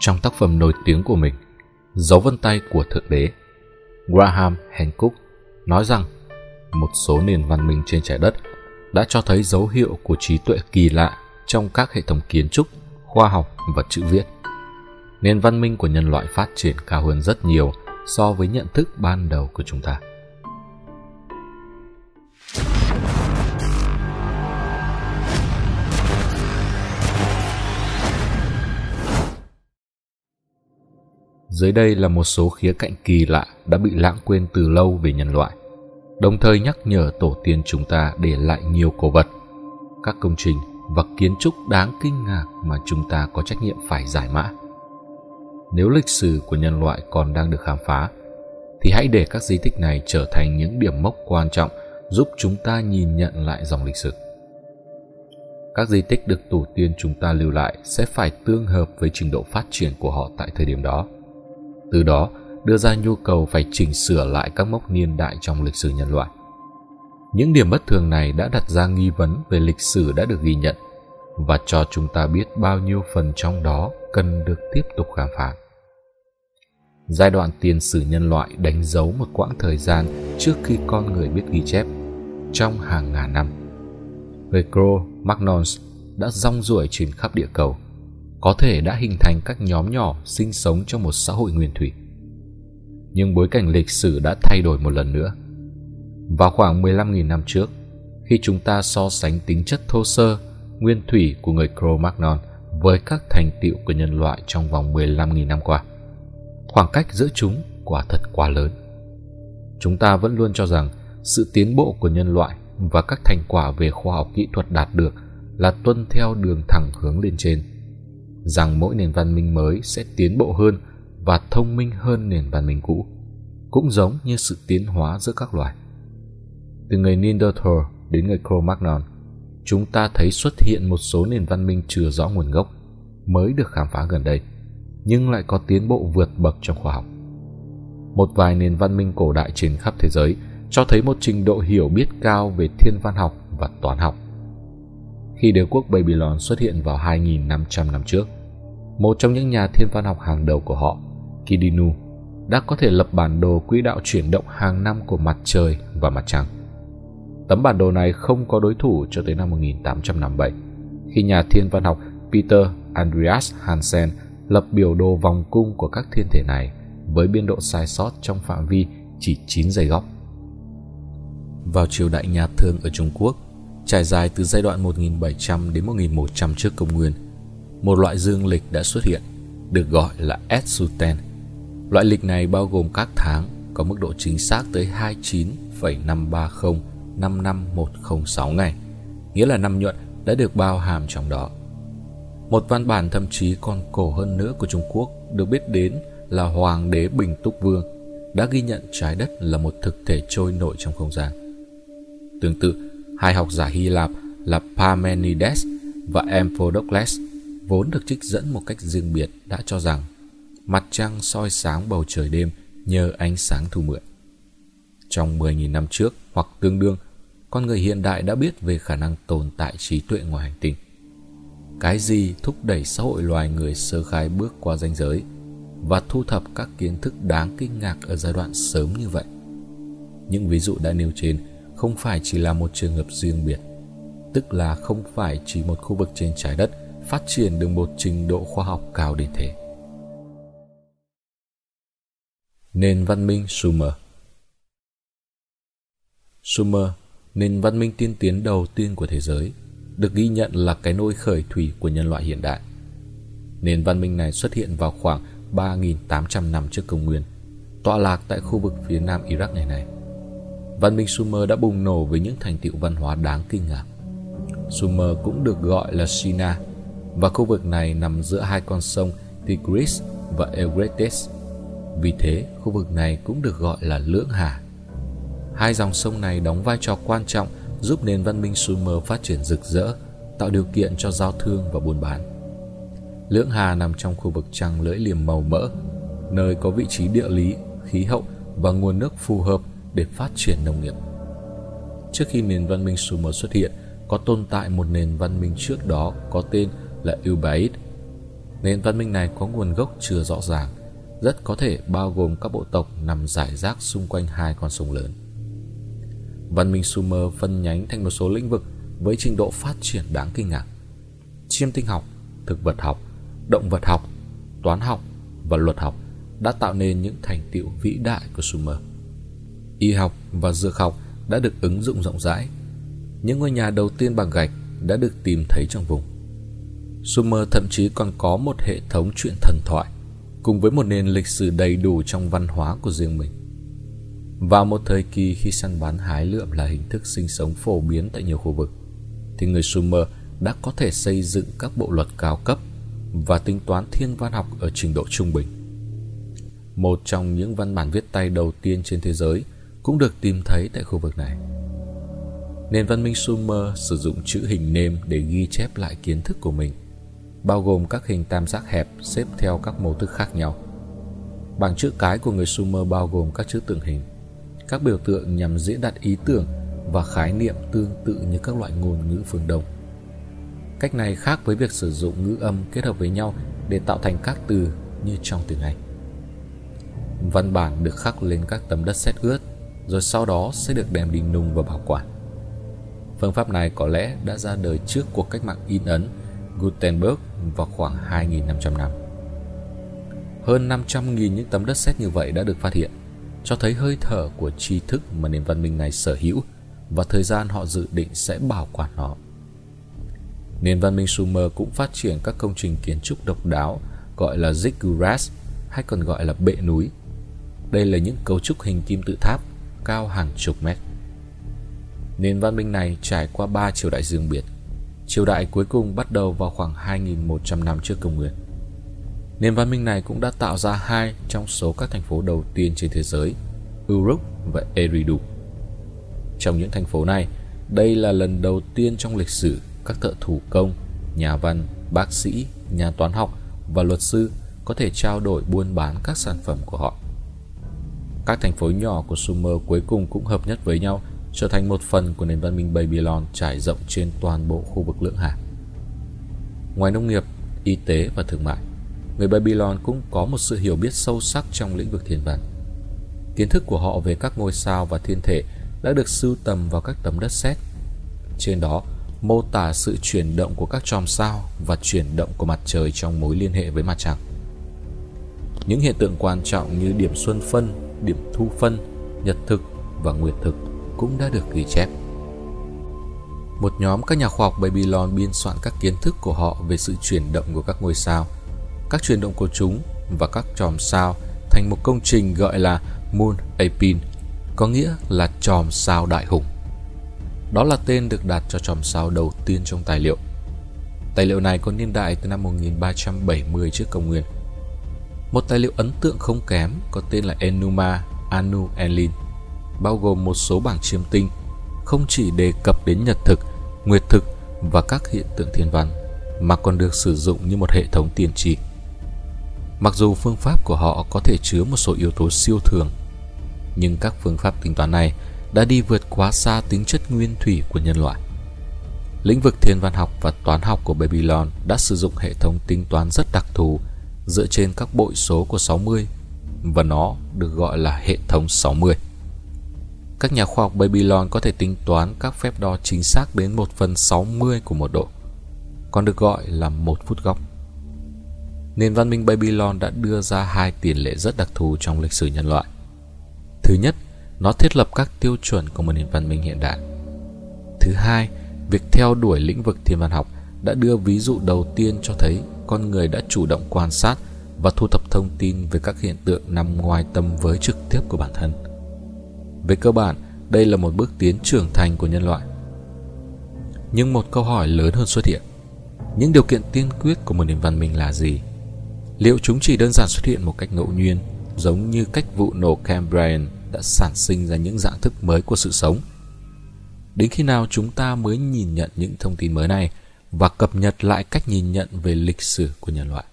trong tác phẩm nổi tiếng của mình, Dấu vân tay của Thượng Đế, Graham Hancock nói rằng một số nền văn minh trên trái đất đã cho thấy dấu hiệu của trí tuệ kỳ lạ trong các hệ thống kiến trúc, khoa học và chữ viết. Nền văn minh của nhân loại phát triển cao hơn rất nhiều so với nhận thức ban đầu của chúng ta. Dưới đây là một số khía cạnh kỳ lạ đã bị lãng quên từ lâu về nhân loại, đồng thời nhắc nhở tổ tiên chúng ta để lại nhiều cổ vật, các công trình và kiến trúc đáng kinh ngạc mà chúng ta có trách nhiệm phải giải mã. Nếu lịch sử của nhân loại còn đang được khám phá, thì hãy để các di tích này trở thành những điểm mốc quan trọng giúp chúng ta nhìn nhận lại dòng lịch sử. Các di tích được tổ tiên chúng ta lưu lại sẽ phải tương hợp với trình độ phát triển của họ tại thời điểm đó từ đó, đưa ra nhu cầu phải chỉnh sửa lại các mốc niên đại trong lịch sử nhân loại. Những điểm bất thường này đã đặt ra nghi vấn về lịch sử đã được ghi nhận và cho chúng ta biết bao nhiêu phần trong đó cần được tiếp tục khám phá. Giai đoạn tiền sử nhân loại đánh dấu một quãng thời gian trước khi con người biết ghi chép, trong hàng ngàn năm. Về Cro-Magnons đã rong ruổi trên khắp địa cầu – có thể đã hình thành các nhóm nhỏ sinh sống trong một xã hội nguyên thủy. Nhưng bối cảnh lịch sử đã thay đổi một lần nữa. Vào khoảng 15.000 năm trước, khi chúng ta so sánh tính chất thô sơ, nguyên thủy của người Cro-Magnon với các thành tựu của nhân loại trong vòng 15.000 năm qua, khoảng cách giữa chúng quả thật quá lớn. Chúng ta vẫn luôn cho rằng sự tiến bộ của nhân loại và các thành quả về khoa học kỹ thuật đạt được là tuân theo đường thẳng hướng lên trên rằng mỗi nền văn minh mới sẽ tiến bộ hơn và thông minh hơn nền văn minh cũ, cũng giống như sự tiến hóa giữa các loài. Từ người Neanderthal đến người Cro-Magnon, chúng ta thấy xuất hiện một số nền văn minh chưa rõ nguồn gốc mới được khám phá gần đây, nhưng lại có tiến bộ vượt bậc trong khoa học. Một vài nền văn minh cổ đại trên khắp thế giới cho thấy một trình độ hiểu biết cao về thiên văn học và toán học khi đế quốc Babylon xuất hiện vào 2.500 năm trước. Một trong những nhà thiên văn học hàng đầu của họ, Kidinu, đã có thể lập bản đồ quỹ đạo chuyển động hàng năm của mặt trời và mặt trăng. Tấm bản đồ này không có đối thủ cho tới năm 1857, khi nhà thiên văn học Peter Andreas Hansen lập biểu đồ vòng cung của các thiên thể này với biên độ sai sót trong phạm vi chỉ 9 giây góc. Vào triều đại nhà Thương ở Trung Quốc, trải dài từ giai đoạn 1700 đến 1100 trước công nguyên. Một loại dương lịch đã xuất hiện, được gọi là Etsuten. Loại lịch này bao gồm các tháng có mức độ chính xác tới 29,530-55106 ngày, nghĩa là năm nhuận đã được bao hàm trong đó. Một văn bản thậm chí còn cổ hơn nữa của Trung Quốc được biết đến là Hoàng đế Bình Túc Vương đã ghi nhận trái đất là một thực thể trôi nổi trong không gian. Tương tự, Hai học giả Hy Lạp là Parmenides và Empedocles vốn được trích dẫn một cách riêng biệt đã cho rằng mặt trăng soi sáng bầu trời đêm nhờ ánh sáng thu mượn. Trong 10.000 năm trước hoặc tương đương, con người hiện đại đã biết về khả năng tồn tại trí tuệ ngoài hành tinh. Cái gì thúc đẩy xã hội loài người sơ khai bước qua ranh giới và thu thập các kiến thức đáng kinh ngạc ở giai đoạn sớm như vậy? Những ví dụ đã nêu trên không phải chỉ là một trường hợp riêng biệt, tức là không phải chỉ một khu vực trên trái đất phát triển được một trình độ khoa học cao đến thế. Nền văn minh Sumer Sumer, nền văn minh tiên tiến đầu tiên của thế giới, được ghi nhận là cái nôi khởi thủy của nhân loại hiện đại. Nền văn minh này xuất hiện vào khoảng 3.800 năm trước công nguyên, tọa lạc tại khu vực phía nam Iraq ngày nay văn minh Sumer đã bùng nổ với những thành tựu văn hóa đáng kinh ngạc. Sumer cũng được gọi là Sina, và khu vực này nằm giữa hai con sông Tigris và Euphrates. Vì thế, khu vực này cũng được gọi là Lưỡng Hà. Hai dòng sông này đóng vai trò quan trọng giúp nền văn minh Sumer phát triển rực rỡ, tạo điều kiện cho giao thương và buôn bán. Lưỡng Hà nằm trong khu vực trăng lưỡi liềm màu mỡ, nơi có vị trí địa lý, khí hậu và nguồn nước phù hợp để phát triển nông nghiệp. Trước khi nền văn minh Sumer xuất hiện, có tồn tại một nền văn minh trước đó có tên là Ubaid. Nền văn minh này có nguồn gốc chưa rõ ràng, rất có thể bao gồm các bộ tộc nằm rải rác xung quanh hai con sông lớn. Văn minh Sumer phân nhánh thành một số lĩnh vực với trình độ phát triển đáng kinh ngạc. Chiêm tinh học, thực vật học, động vật học, toán học và luật học đã tạo nên những thành tựu vĩ đại của Sumer. Y học và dược học đã được ứng dụng rộng rãi. Những ngôi nhà đầu tiên bằng gạch đã được tìm thấy trong vùng. Sumer thậm chí còn có một hệ thống truyện thần thoại cùng với một nền lịch sử đầy đủ trong văn hóa của riêng mình. Vào một thời kỳ khi săn bắn hái lượm là hình thức sinh sống phổ biến tại nhiều khu vực, thì người Sumer đã có thể xây dựng các bộ luật cao cấp và tính toán thiên văn học ở trình độ trung bình. Một trong những văn bản viết tay đầu tiên trên thế giới cũng được tìm thấy tại khu vực này. Nền văn minh Sumer sử dụng chữ hình nêm để ghi chép lại kiến thức của mình, bao gồm các hình tam giác hẹp xếp theo các mô thức khác nhau. Bảng chữ cái của người Sumer bao gồm các chữ tượng hình, các biểu tượng nhằm diễn đạt ý tưởng và khái niệm tương tự như các loại ngôn ngữ phương Đông. Cách này khác với việc sử dụng ngữ âm kết hợp với nhau để tạo thành các từ như trong tiếng Anh. Văn bản được khắc lên các tấm đất sét ướt, rồi sau đó sẽ được đem đi nung và bảo quản. Phương pháp này có lẽ đã ra đời trước cuộc cách mạng in ấn Gutenberg vào khoảng 2.500 năm. Hơn 500.000 những tấm đất sét như vậy đã được phát hiện, cho thấy hơi thở của tri thức mà nền văn minh này sở hữu và thời gian họ dự định sẽ bảo quản nó. Nền văn minh Sumer cũng phát triển các công trình kiến trúc độc đáo gọi là ziggurats hay còn gọi là bệ núi. Đây là những cấu trúc hình kim tự tháp cao hàng chục mét. Nền văn minh này trải qua ba triều đại dương biệt. Triều đại cuối cùng bắt đầu vào khoảng 2.100 năm trước công nguyên. Nền văn minh này cũng đã tạo ra hai trong số các thành phố đầu tiên trên thế giới, Uruk và Eridu. Trong những thành phố này, đây là lần đầu tiên trong lịch sử các thợ thủ công, nhà văn, bác sĩ, nhà toán học và luật sư có thể trao đổi buôn bán các sản phẩm của họ. Các thành phố nhỏ của Sumer cuối cùng cũng hợp nhất với nhau trở thành một phần của nền văn minh Babylon trải rộng trên toàn bộ khu vực lưỡng hà. Ngoài nông nghiệp, y tế và thương mại, người Babylon cũng có một sự hiểu biết sâu sắc trong lĩnh vực thiên văn. Kiến thức của họ về các ngôi sao và thiên thể đã được sưu tầm vào các tấm đất sét. Trên đó mô tả sự chuyển động của các chòm sao và chuyển động của mặt trời trong mối liên hệ với mặt trăng. Những hiện tượng quan trọng như điểm xuân phân, điểm thu phân, nhật thực và nguyệt thực cũng đã được ghi chép. Một nhóm các nhà khoa học Babylon biên soạn các kiến thức của họ về sự chuyển động của các ngôi sao, các chuyển động của chúng và các chòm sao thành một công trình gọi là Moon Apin, có nghĩa là chòm sao đại hùng. Đó là tên được đặt cho chòm sao đầu tiên trong tài liệu. Tài liệu này có niên đại từ năm 1370 trước công nguyên. Một tài liệu ấn tượng không kém có tên là Enuma Anu Enlil, bao gồm một số bảng chiêm tinh, không chỉ đề cập đến nhật thực, nguyệt thực và các hiện tượng thiên văn, mà còn được sử dụng như một hệ thống tiên tri. Mặc dù phương pháp của họ có thể chứa một số yếu tố siêu thường, nhưng các phương pháp tính toán này đã đi vượt quá xa tính chất nguyên thủy của nhân loại. Lĩnh vực thiên văn học và toán học của Babylon đã sử dụng hệ thống tính toán rất đặc thù dựa trên các bội số của 60 và nó được gọi là hệ thống 60. Các nhà khoa học Babylon có thể tính toán các phép đo chính xác đến 1 phần 60 của một độ, còn được gọi là một phút góc. Nền văn minh Babylon đã đưa ra hai tiền lệ rất đặc thù trong lịch sử nhân loại. Thứ nhất nó thiết lập các tiêu chuẩn của một nền văn minh hiện đại. Thứ hai, việc theo đuổi lĩnh vực thiên văn học đã đưa ví dụ đầu tiên cho thấy con người đã chủ động quan sát và thu thập thông tin về các hiện tượng nằm ngoài tầm với trực tiếp của bản thân. Về cơ bản, đây là một bước tiến trưởng thành của nhân loại. Nhưng một câu hỏi lớn hơn xuất hiện. Những điều kiện tiên quyết của một nền văn minh là gì? Liệu chúng chỉ đơn giản xuất hiện một cách ngẫu nhiên, giống như cách vụ nổ Cambrian đã sản sinh ra những dạng thức mới của sự sống. Đến khi nào chúng ta mới nhìn nhận những thông tin mới này và cập nhật lại cách nhìn nhận về lịch sử của nhân loại.